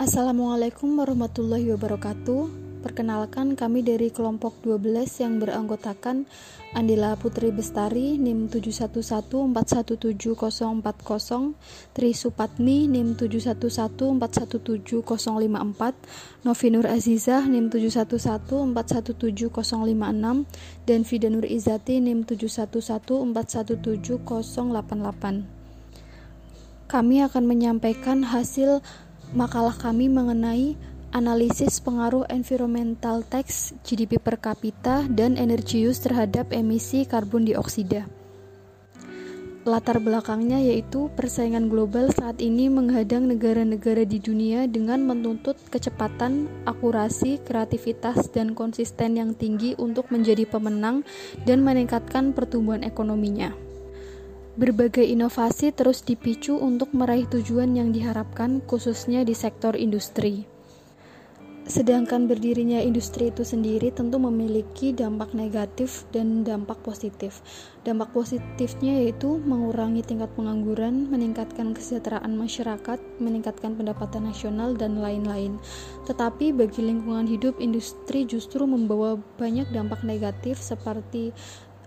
Assalamualaikum warahmatullahi wabarakatuh. Perkenalkan kami dari kelompok 12 yang beranggotakan Andila Putri Bestari NIM 71141740, Tri Supatni NIM 71141754, Novi Nur Azizah NIM 71141756 dan Vida Nur Izati NIM 71141788. Kami akan menyampaikan hasil makalah kami mengenai analisis pengaruh environmental tax GDP per kapita dan energi use terhadap emisi karbon dioksida. Latar belakangnya yaitu persaingan global saat ini menghadang negara-negara di dunia dengan menuntut kecepatan, akurasi, kreativitas, dan konsisten yang tinggi untuk menjadi pemenang dan meningkatkan pertumbuhan ekonominya. Berbagai inovasi terus dipicu untuk meraih tujuan yang diharapkan, khususnya di sektor industri. Sedangkan berdirinya industri itu sendiri tentu memiliki dampak negatif dan dampak positif. Dampak positifnya yaitu mengurangi tingkat pengangguran, meningkatkan kesejahteraan masyarakat, meningkatkan pendapatan nasional, dan lain-lain. Tetapi bagi lingkungan hidup, industri justru membawa banyak dampak negatif seperti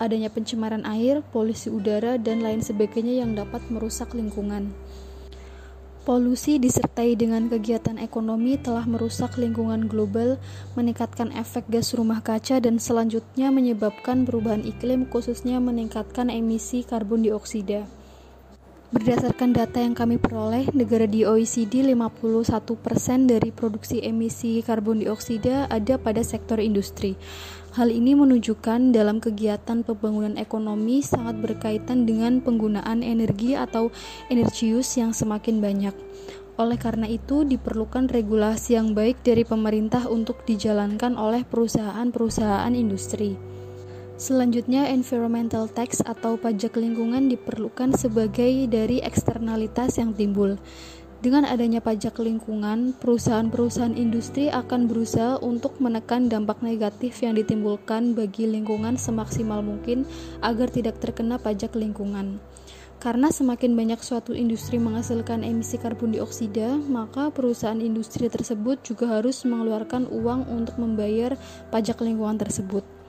adanya pencemaran air, polusi udara, dan lain sebagainya yang dapat merusak lingkungan. Polusi disertai dengan kegiatan ekonomi telah merusak lingkungan global, meningkatkan efek gas rumah kaca, dan selanjutnya menyebabkan perubahan iklim, khususnya meningkatkan emisi karbon dioksida. Berdasarkan data yang kami peroleh, negara di OECD 51% dari produksi emisi karbon dioksida ada pada sektor industri. Hal ini menunjukkan dalam kegiatan pembangunan ekonomi sangat berkaitan dengan penggunaan energi atau energi use yang semakin banyak. Oleh karena itu, diperlukan regulasi yang baik dari pemerintah untuk dijalankan oleh perusahaan-perusahaan industri. Selanjutnya, environmental tax atau pajak lingkungan diperlukan sebagai dari eksternalitas yang timbul. Dengan adanya pajak lingkungan, perusahaan-perusahaan industri akan berusaha untuk menekan dampak negatif yang ditimbulkan bagi lingkungan semaksimal mungkin agar tidak terkena pajak lingkungan. Karena semakin banyak suatu industri menghasilkan emisi karbon dioksida, maka perusahaan industri tersebut juga harus mengeluarkan uang untuk membayar pajak lingkungan tersebut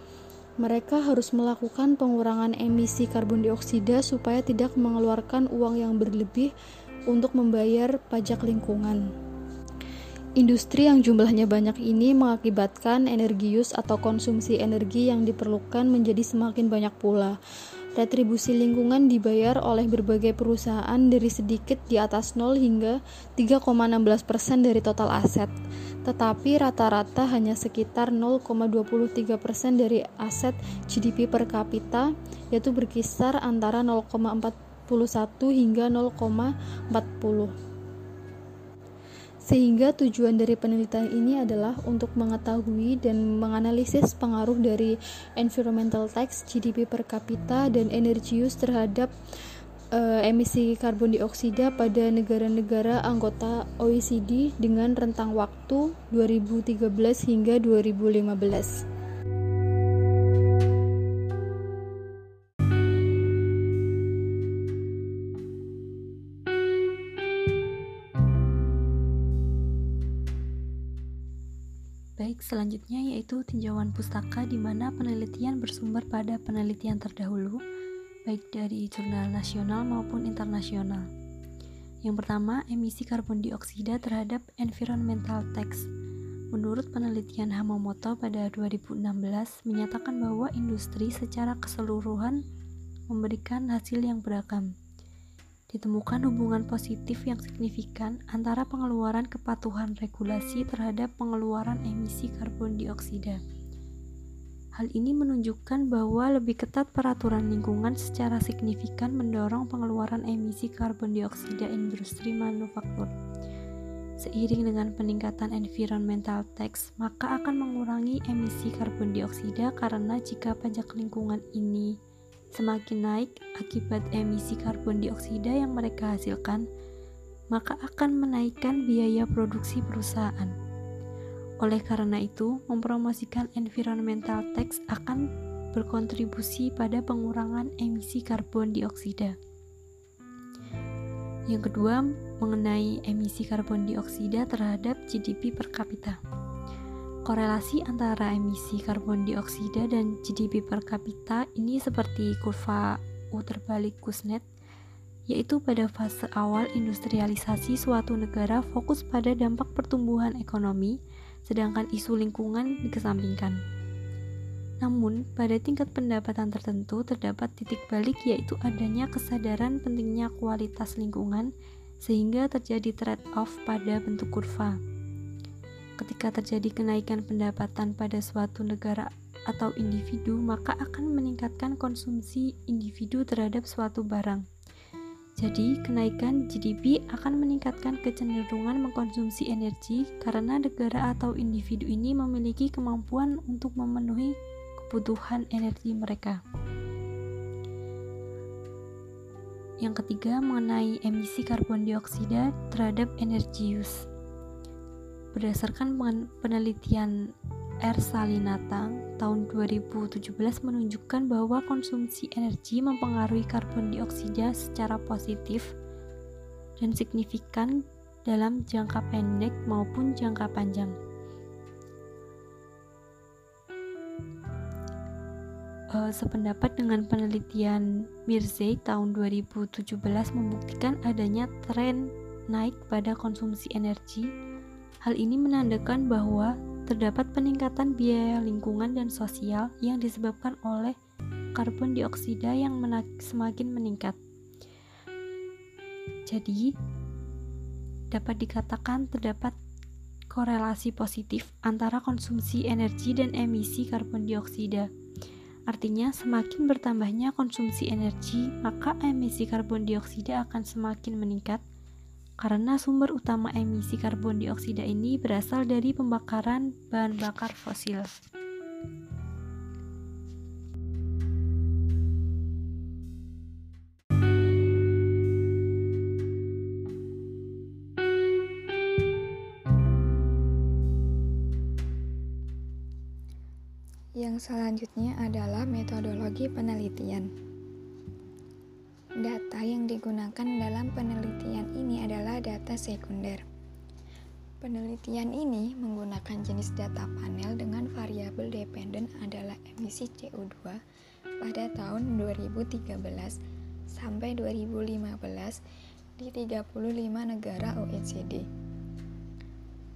mereka harus melakukan pengurangan emisi karbon dioksida supaya tidak mengeluarkan uang yang berlebih untuk membayar pajak lingkungan. Industri yang jumlahnya banyak ini mengakibatkan energi use atau konsumsi energi yang diperlukan menjadi semakin banyak pula. Retribusi lingkungan dibayar oleh berbagai perusahaan dari sedikit di atas 0 hingga 3,16% dari total aset tetapi rata-rata hanya sekitar 0,23% dari aset GDP per kapita, yaitu berkisar antara 0,41 hingga 0,40. Sehingga tujuan dari penelitian ini adalah untuk mengetahui dan menganalisis pengaruh dari environmental tax GDP per kapita dan energi use terhadap uh, emisi karbon dioksida pada negara-negara anggota OECD dengan rentang waktu 2013 hingga 2015. Selanjutnya yaitu tinjauan pustaka di mana penelitian bersumber pada penelitian terdahulu baik dari jurnal nasional maupun internasional. Yang pertama, emisi karbon dioksida terhadap environmental tax. Menurut penelitian Hamamoto pada 2016 menyatakan bahwa industri secara keseluruhan memberikan hasil yang beragam. Ditemukan hubungan positif yang signifikan antara pengeluaran kepatuhan regulasi terhadap pengeluaran emisi karbon dioksida. Hal ini menunjukkan bahwa lebih ketat peraturan lingkungan secara signifikan mendorong pengeluaran emisi karbon dioksida industri manufaktur. Seiring dengan peningkatan environmental tax, maka akan mengurangi emisi karbon dioksida karena jika pajak lingkungan ini semakin naik akibat emisi karbon dioksida yang mereka hasilkan, maka akan menaikkan biaya produksi perusahaan. Oleh karena itu, mempromosikan environmental tax akan berkontribusi pada pengurangan emisi karbon dioksida. Yang kedua, mengenai emisi karbon dioksida terhadap GDP per kapita. Korelasi antara emisi karbon dioksida dan GDP per kapita ini seperti kurva U terbalik Kuznets, yaitu pada fase awal industrialisasi suatu negara fokus pada dampak pertumbuhan ekonomi, sedangkan isu lingkungan dikesampingkan. Namun, pada tingkat pendapatan tertentu terdapat titik balik yaitu adanya kesadaran pentingnya kualitas lingkungan sehingga terjadi trade-off pada bentuk kurva. Ketika terjadi kenaikan pendapatan pada suatu negara atau individu, maka akan meningkatkan konsumsi individu terhadap suatu barang. Jadi, kenaikan GDP akan meningkatkan kecenderungan mengkonsumsi energi karena negara atau individu ini memiliki kemampuan untuk memenuhi kebutuhan energi mereka. Yang ketiga, mengenai emisi karbon dioksida terhadap energi use. Berdasarkan penelitian R. Salinata tahun 2017 menunjukkan bahwa konsumsi energi mempengaruhi karbon dioksida secara positif dan signifikan dalam jangka pendek maupun jangka panjang. uh, sependapat dengan penelitian Mirzai tahun 2017 membuktikan adanya tren naik pada konsumsi energi. Hal ini menandakan bahwa terdapat peningkatan biaya lingkungan dan sosial yang disebabkan oleh karbon dioksida yang semakin meningkat. Jadi, dapat dikatakan terdapat korelasi positif antara konsumsi energi dan emisi karbon dioksida. Artinya, semakin bertambahnya konsumsi energi, maka emisi karbon dioksida akan semakin meningkat karena sumber utama emisi karbon dioksida ini berasal dari pembakaran bahan bakar fosil. Yang selanjutnya adalah metodologi penelitian. Digunakan dalam penelitian ini adalah data sekunder. Penelitian ini menggunakan jenis data panel dengan variabel dependen adalah emisi CO2 pada tahun 2013 sampai 2015 di 35 negara OECD.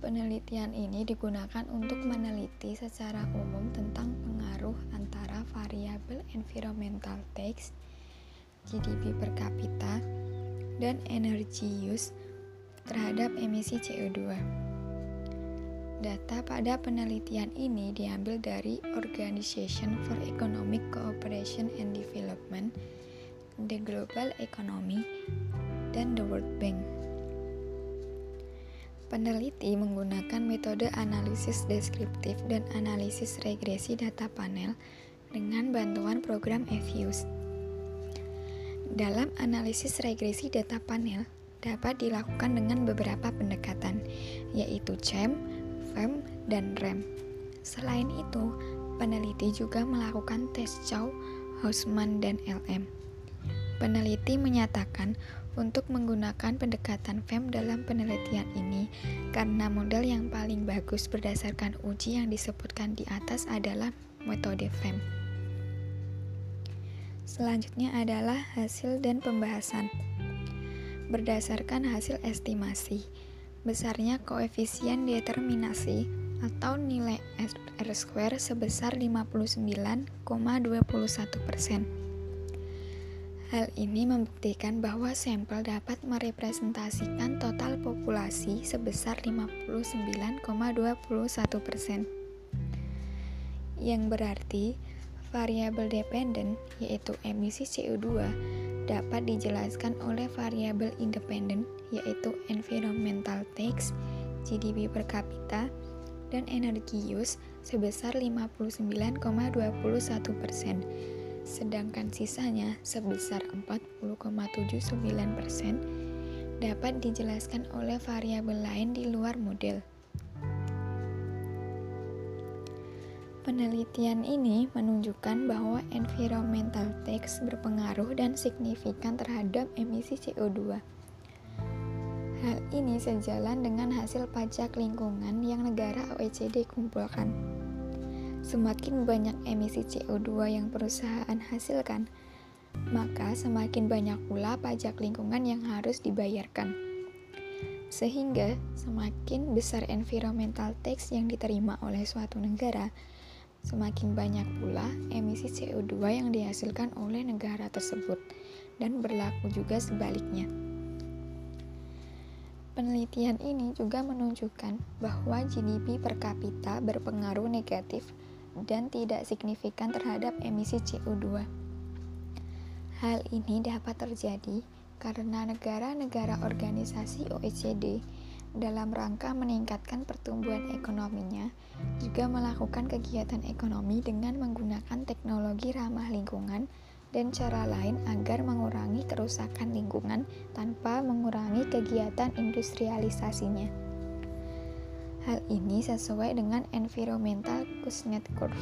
Penelitian ini digunakan untuk meneliti secara umum tentang pengaruh antara variabel environmental tax, GDP per kapita, dan energy use terhadap emisi CO2. Data pada penelitian ini diambil dari Organization for Economic Cooperation and Development, the Global Economy, dan the World Bank. Peneliti menggunakan metode analisis deskriptif dan analisis regresi data panel dengan bantuan program EFUSE. Dalam analisis regresi data panel dapat dilakukan dengan beberapa pendekatan, yaitu CHEM, FEM, dan REM. Selain itu, peneliti juga melakukan tes Chow, Hausman, dan LM. Peneliti menyatakan untuk menggunakan pendekatan FEM dalam penelitian ini karena model yang paling bagus berdasarkan uji yang disebutkan di atas adalah metode FEM. Selanjutnya adalah hasil dan pembahasan. Berdasarkan hasil estimasi, besarnya koefisien determinasi atau nilai R-square sebesar 59,21%. Hal ini membuktikan bahwa sampel dapat merepresentasikan total populasi sebesar 59,21 persen. Yang berarti, variabel dependen, yaitu emisi CO2, dapat dijelaskan oleh variabel independen, yaitu environmental tax, GDP per kapita, dan energi use sebesar 59,21 persen sedangkan sisanya sebesar 40,79% dapat dijelaskan oleh variabel lain di luar model. Penelitian ini menunjukkan bahwa environmental tax berpengaruh dan signifikan terhadap emisi CO2. Hal ini sejalan dengan hasil pajak lingkungan yang negara OECD kumpulkan. Semakin banyak emisi CO2 yang perusahaan hasilkan, maka semakin banyak pula pajak lingkungan yang harus dibayarkan. Sehingga semakin besar environmental tax yang diterima oleh suatu negara, semakin banyak pula emisi CO2 yang dihasilkan oleh negara tersebut dan berlaku juga sebaliknya. Penelitian ini juga menunjukkan bahwa GDP per kapita berpengaruh negatif dan tidak signifikan terhadap emisi CO2. Hal ini dapat terjadi karena negara-negara organisasi OECD dalam rangka meningkatkan pertumbuhan ekonominya juga melakukan kegiatan ekonomi dengan menggunakan teknologi ramah lingkungan dan cara lain agar mengurangi kerusakan lingkungan tanpa mengurangi kegiatan industrialisasinya. Hal ini sesuai dengan Environmental Kuznets Curve.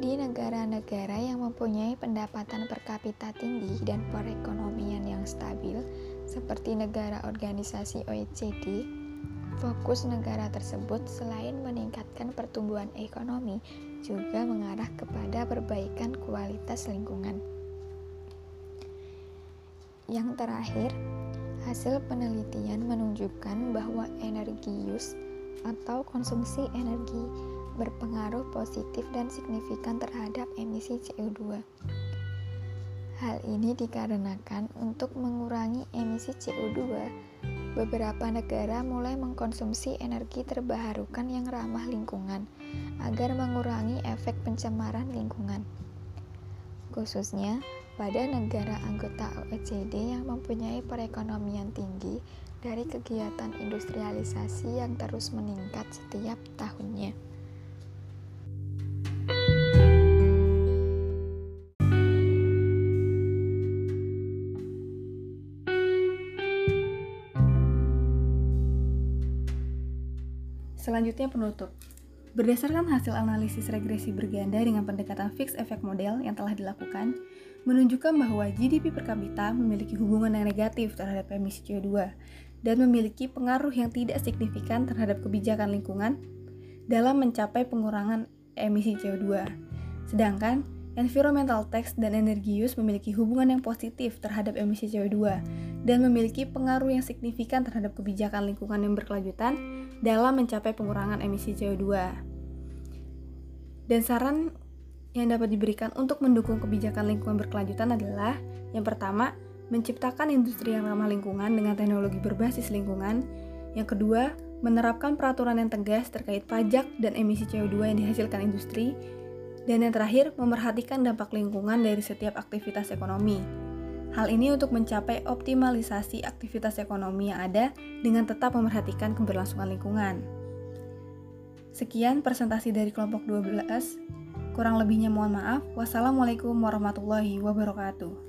Di negara-negara yang mempunyai pendapatan per kapita tinggi dan perekonomian yang stabil, seperti negara organisasi OECD, Fokus negara tersebut selain meningkatkan pertumbuhan ekonomi, juga mengarah kepada perbaikan kualitas lingkungan. Yang terakhir, hasil penelitian menunjukkan bahwa energi use atau konsumsi energi berpengaruh positif dan signifikan terhadap emisi CO2. Hal ini dikarenakan untuk mengurangi emisi CO2 beberapa negara mulai mengkonsumsi energi terbarukan yang ramah lingkungan agar mengurangi efek pencemaran lingkungan. Khususnya pada negara anggota OECD yang mempunyai perekonomian tinggi dari kegiatan industrialisasi yang terus meningkat setiap tahunnya. Selanjutnya penutup. Berdasarkan hasil analisis regresi berganda dengan pendekatan fixed effect model yang telah dilakukan, menunjukkan bahwa GDP per kapita memiliki hubungan yang negatif terhadap emisi CO2 dan memiliki pengaruh yang tidak signifikan terhadap kebijakan lingkungan dalam mencapai pengurangan emisi CO2. Sedangkan environmental tax dan energi use memiliki hubungan yang positif terhadap emisi CO2 dan memiliki pengaruh yang signifikan terhadap kebijakan lingkungan yang berkelanjutan dalam mencapai pengurangan emisi CO2. Dan saran yang dapat diberikan untuk mendukung kebijakan lingkungan berkelanjutan adalah yang pertama, menciptakan industri yang ramah lingkungan dengan teknologi berbasis lingkungan. Yang kedua, menerapkan peraturan yang tegas terkait pajak dan emisi CO2 yang dihasilkan industri. Dan yang terakhir, memerhatikan dampak lingkungan dari setiap aktivitas ekonomi. Hal ini untuk mencapai optimalisasi aktivitas ekonomi yang ada dengan tetap memerhatikan keberlangsungan lingkungan. Sekian presentasi dari kelompok 12. Kurang lebihnya mohon maaf. Wassalamualaikum warahmatullahi wabarakatuh.